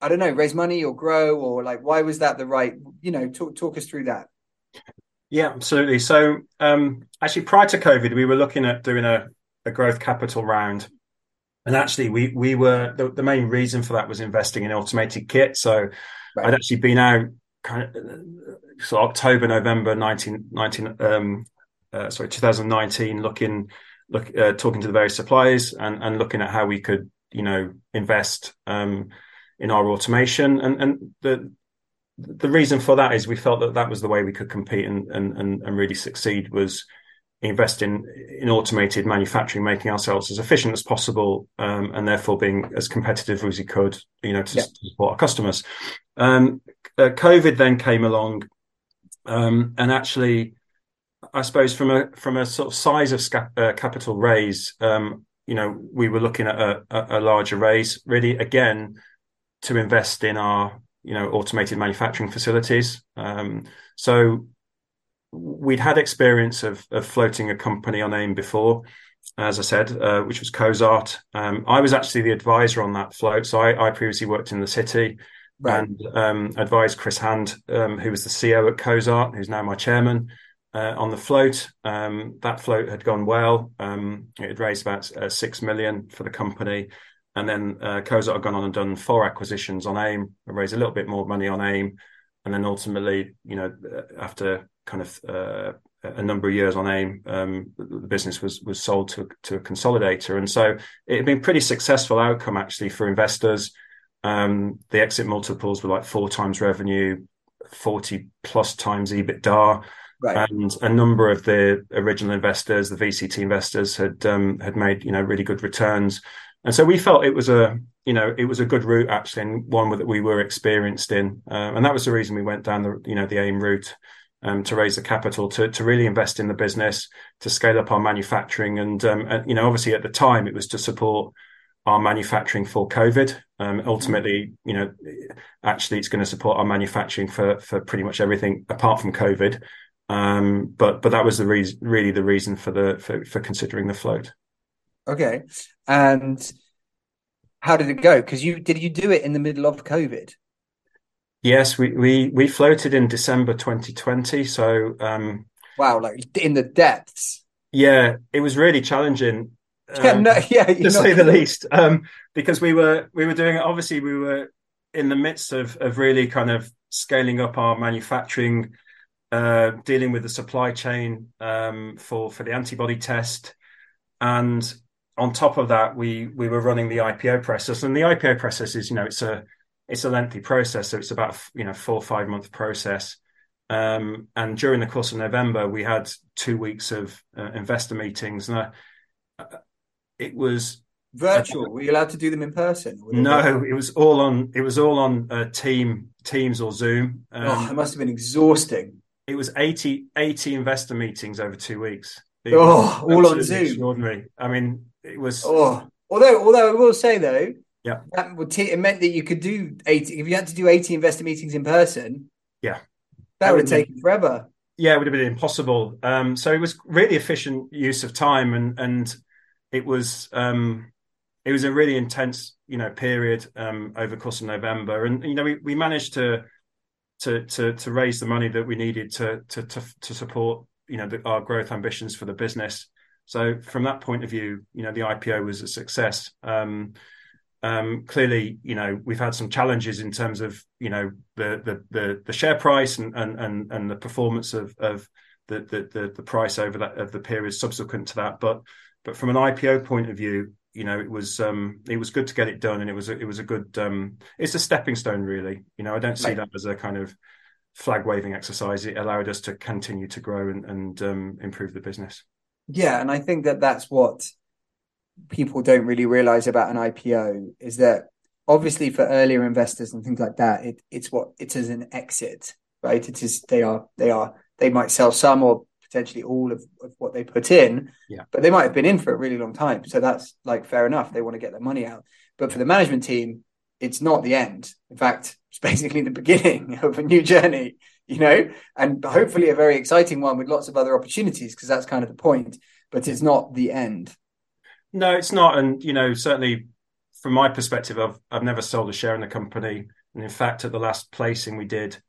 I don't know, raise money or grow or like why was that the right, you know, talk talk us through that. Yeah, absolutely. So um actually prior to COVID, we were looking at doing a, a growth capital round. And actually we we were the, the main reason for that was investing in automated kit. So right. I'd actually been out kind of so October, November 19, 19 um uh, sorry, 2019 looking look uh, talking to the various suppliers and, and looking at how we could, you know, invest um in our automation. And and the the reason for that is we felt that that was the way we could compete and and and, really succeed was invest in in automated manufacturing, making ourselves as efficient as possible, um, and therefore being as competitive as we could, you know, to, yeah. support our customers. Um, uh, COVID then came along, um, and actually, I suppose from a from a sort of size of sca- uh, capital raise, um, you know, we were looking at a, a, a larger raise. Really, again, to invest in our you know automated manufacturing facilities. Um, so we'd had experience of, of floating a company on AIM before, as I said, uh, which was Cozart. Um, I was actually the advisor on that float. So I, I previously worked in the city right. and um, advised Chris Hand, um, who was the CEO at Cozart, who's now my chairman. Uh, on the float, um, that float had gone well. Um, it had raised about uh, six million for the company, and then uh, Cozart have gone on and done four acquisitions on AIM, and raised a little bit more money on AIM, and then ultimately, you know, uh, after kind of uh, a number of years on AIM, um, the business was was sold to to a consolidator, and so it had been pretty successful outcome actually for investors. Um, the exit multiples were like four times revenue, forty plus times EBITDA. Right. And a number of the original investors, the VCT investors, had um, had made you know really good returns. And so we felt it was a, you know, it was a good route actually, and one that we were experienced in. Uh, and that was the reason we went down the, you know, the AIM route um, to raise the capital to to really invest in the business, to scale up our manufacturing, and, um, and you know, obviously at the time it was to support our manufacturing for COVID. Um, ultimately, you know, actually it's going to support our manufacturing for for pretty much everything apart from COVID. Um, but but that was the reason, really the reason for the for, for considering the float. Okay. And how did it go? Because you did you do it in the middle of COVID? Yes, we we we floated in December 2020. So um wow, like in the depths. Yeah, it was really challenging. *laughs* Yeah, um, no, yeah, to say the least. Um, because we were we were doing it. Obviously, we were in the midst of of really kind of scaling up our manufacturing uh, dealing with the supply chain um, for for the antibody test, and on top of that, we we were running the IPO process, and the IPO process is you know it's a it's a lengthy process, so it's about you know four or five month process. Um, and during the course of November, we had two weeks of uh, investor meetings, and uh, it was virtual. Were you allowed to do them in person? No, it was all on. It was all on uh, Team Teams or Zoom. Um, oh, it must have been exhausting. It was 80, 80 investor meetings over two weeks. It oh, all on Zoom. Extraordinary. I mean, it was. Oh, although although I will say though, yeah, that would t- it meant that you could do eighty if you had to do eighty investor meetings in person. Yeah, that, would have taken forever. Yeah, it would have been impossible. Um, so it was really efficient use of time, and and it was um, it was a really intense, you know, period um, over the course of November, and you know, we, we managed to to to to raise the money that we needed to to to, to support, you know, the, our growth ambitions for the business. So from that point of view, you know, the IPO was a success. Um, um, clearly, you know, we've had some challenges in terms of, you know, the the the, the share price and, and and and the performance of of the, the the the price over that of the period subsequent to that. But but from an IPO point of view, you know, it was um, it was good to get it done, and it was a, it was a good. Um, it's a stepping stone, really. You know, I don't see that as a kind of flag waving exercise. It allowed us to continue to grow and, and um, improve the business. Yeah, and I think that that's what people don't really realize about an IPO is that obviously for earlier investors and things like that, it, it's what it is an exit, right? It is they are they are they might sell some or potentially all of, of what they put in. Yeah. But they might have been in for a really long time. So that's like fair enough. They want to get their money out. But for the management team, it's not the end. In fact, it's basically the beginning *laughs* of a new journey, *laughs* you know, and hopefully a very exciting one with lots of other opportunities because that's kind of the point. But it's not the end. No, it's not. And, you know, certainly from my perspective, I've, I've never sold a share in the company. And in fact, at the last placing we did,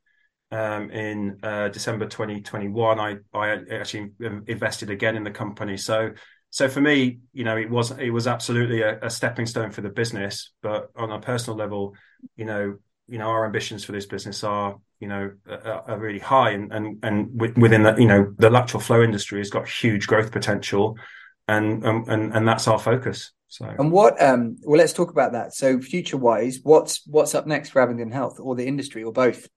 um, in uh, December 2021, I, I actually invested again in the company. So, so for me, you know, it was it was absolutely a, a, stepping stone for the business. But on a personal level, you know, you know, our ambitions for this business are, you know, are, are really high, and and and within that, you know, the lateral flow industry has got huge growth potential, and and and that's our focus. So, and what? Um, well, let's talk about that. So, future wise, what's what's up next for Abingdon Health, or the industry, or both?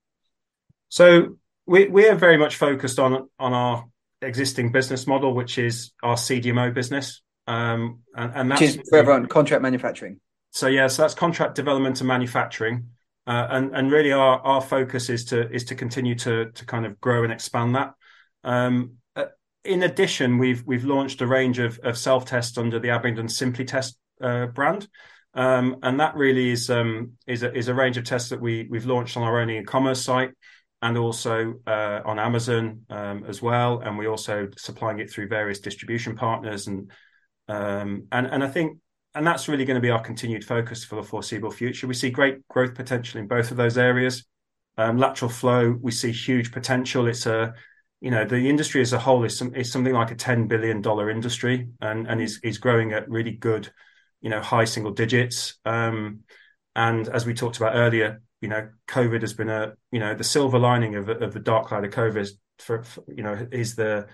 So we we are very much focused on on our existing business model, which is our CDMO business, um, and, and that's which is for everyone contract manufacturing. So yeah, so that's contract development and manufacturing, uh, and and really our our focus is to is to continue to to kind of grow and expand that. Um, uh, in addition, we've we've launched a range of of self tests under the Abingdon Simply Test uh, brand. Um, and that really is um, is a, is a range of tests that we we've launched on our own e-commerce site and also uh, on Amazon um, as well. And we're also supplying it through various distribution partners, and um, and and I think and that's really going to be our continued focus for the foreseeable future. We see great growth potential in both of those areas. Um, lateral flow, we see huge potential. It's a you know the industry as a whole is, some, is something like a ten billion dollar industry, and and is is growing at really good, you know, high single digits. Um, and as we talked about earlier, you know, COVID has been a, you know, the silver lining of, of the dark cloud of COVID for, for, you know, is the,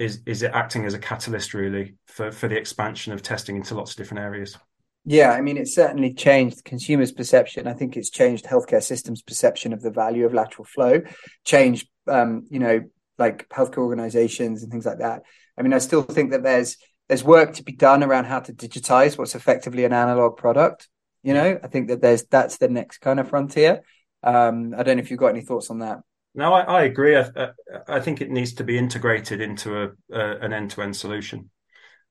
is, is it acting as a catalyst really for, for the expansion of testing into lots of different areas? Yeah, I mean, it's certainly changed consumers' perception. I think it's changed healthcare systems' perception of the value of lateral flow, changed, um, you know, like healthcare organizations and things like that. I mean, I still think that there's there's work to be done around how to digitize what's effectively an analog product. You know, I think that there's that's the next kind of frontier. Um, I don't know if you've got any thoughts on that. No, I, I agree. I, I, think it needs to be integrated into a, a an end to end solution,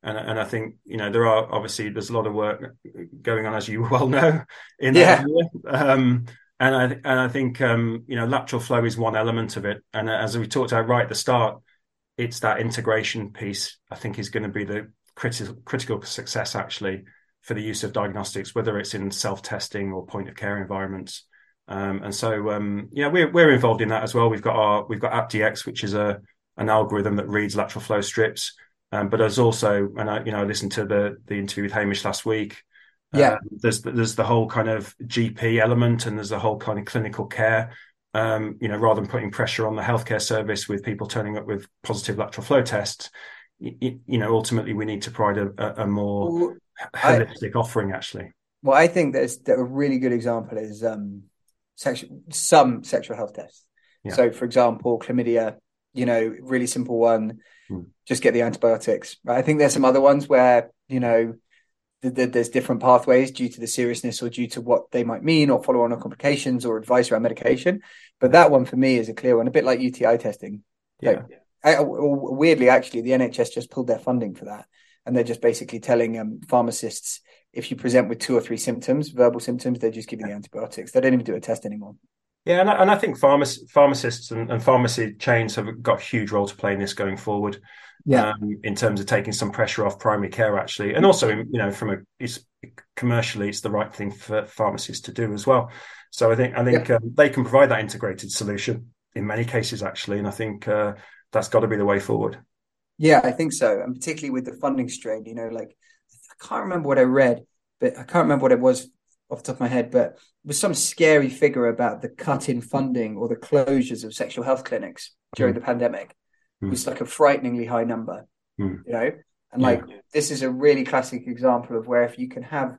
and and I think you know there are obviously there's a lot of work going on as you *laughs* well know in yeah. Um, and I and I think um, you know lateral flow is one element of it, and as we talked about right at the start, it's that integration piece I think is going to be the critical critical success actually for the use of diagnostics, whether it's in self-testing or point of care environments. Um, and so, um, yeah, we're we're involved in that as well. We've got our we've got AppDX, which is a an algorithm that reads lateral flow strips. Um, but there's also, and I, you know, I listened to the the interview with Hamish last week. Yeah, um, there's there's the whole kind of GP element, and there's the whole kind of clinical care. um, you know, rather than putting pressure on the healthcare service with people turning up with positive lateral flow tests, you, you know, ultimately we need to provide a, a more well, holistic I, offering. Actually, well, I think there's that a really good example is um, sexual some sexual health tests. Yeah. So, for example, chlamydia, you know, really simple one, hmm. just get the antibiotics. I think there's some other ones where you know there's different pathways due to the seriousness or due to what they might mean or follow on complications or advice around medication. But that one for me is a clear one, a bit like UTI testing. Yeah. I, weirdly, actually, the NHS just pulled their funding for that. And they're just basically telling um, pharmacists if you present with two or three symptoms, verbal symptoms, they just give you the antibiotics. They don't even do a test anymore. Yeah, and I, and I think pharmac- pharmacists and, and, pharmacy chains have got a huge role to play in this going forward yeah. Um, in terms of taking some pressure off primary care, actually, and also, you know, from a it's commercially, it's the right thing for pharmacists to do as well. So I think I think yeah. um, they can provide that integrated solution in many cases, actually, and I think uh, that's got to be the way forward. Yeah, I think so, and particularly with the funding strain, you know, like can't remember what I read, but I can't remember what it was off the top of my head, but it was some scary figure about the cut in funding or the closures of sexual health clinics during mm. the pandemic mm. was like a frighteningly high number, mm. you know? And like, this is a really classic example of where if you can have,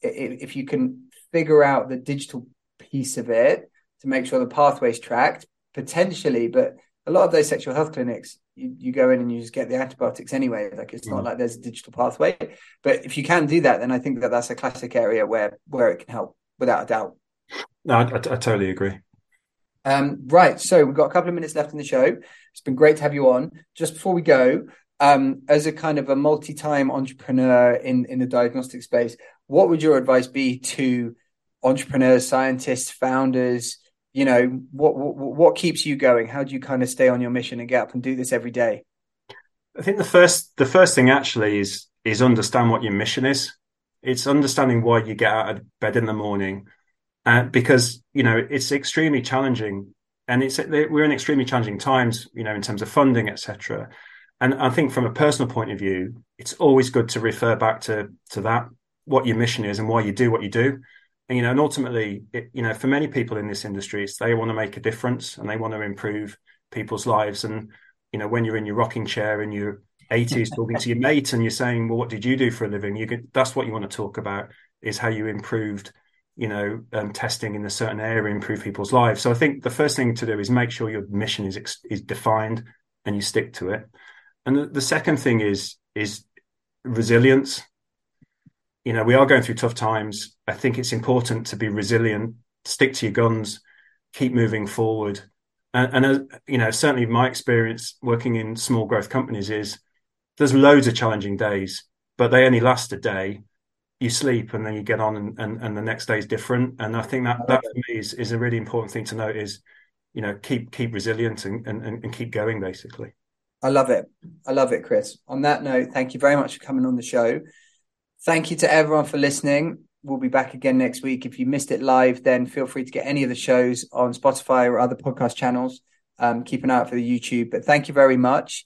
if you can figure out the digital piece of it to make sure the pathway's tracked, potentially, but a lot of those sexual health clinics, you, you go in and you just get the antibiotics anyway. Like it's mm. not like there's a digital pathway. But if you can do that, then I think that that's a classic area where where it can help without a doubt. No, I, I, I totally agree. Um, right. So we've got a couple of minutes left in the show. It's been great to have you on. Just before we go, um, as a kind of a multi-time entrepreneur in, in the diagnostic space, what would your advice be to entrepreneurs, scientists, founders? You know, what, what, what keeps you going? How do you kind of stay on your mission and get up and do this every day? I think the first the first thing actually is is understand what your mission is. It's understanding why you get out of bed in the morning uh, because you know it's extremely challenging, and it's we're in extremely challenging times, you know, in terms of funding, etc. And I think from a personal point of view, it's always good to refer back to to that what your mission is and why you do what you do. And, you know, and ultimately, it, you know, for many people in this industry, they want to make a difference and they want to improve people's lives. And you know, when you're in your rocking chair in your 80s *laughs* talking to your mate and you're saying, "Well, what did you do for a living?" You get that's what you want to talk about is how you improved you know, um, testing in a certain area improve people's lives. So I think the first thing to do is make sure your mission is is defined and you stick to it. And the, the second thing is is resilience. You know, we are going through tough times. I think it's important to be resilient, stick to your guns, keep moving forward. And, and uh, you know, certainly my experience working in small growth companies is there's loads of challenging days, but they only last a day you sleep and then you get on and, and, and the next day is different. And I think that that for me is, is a really important thing to note is, you know, keep keep resilient and, and, and keep going basically. I love it. I love it, Chris. On that note, thank you very much for coming on the show. Thank you to everyone for listening. We'll be back again next week. If you missed it live, then feel free to get any of the shows on Spotify or other podcast channels. Um, keep an eye out for the YouTube. But thank you very much.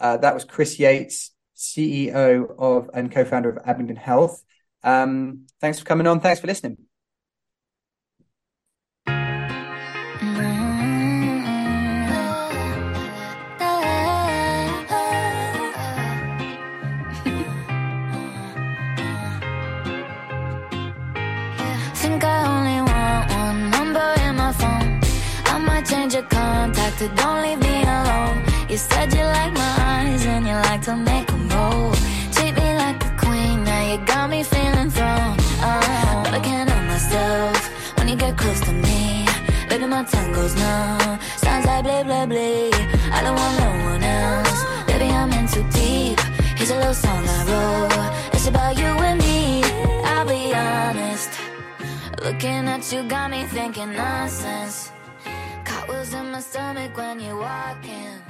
Uh, that was Chris Yates, CEO of and co-founder of Abingdon Health. Um, thanks for coming on. Thanks for listening. Contact, don't leave me alone. You said you like my eyes and you like to make them roll. Treat me like a queen, now you got me feeling thrown. Oh, but I can't help myself when you get close to me. Baby, my tongue goes numb. Sounds like blah, blah, blah. I don't want no one else. Baby, I'm in too deep. Here's a little song I wrote. It's about you and me. I'll be honest. Looking at you got me thinking nonsense. In my stomach when you're walking.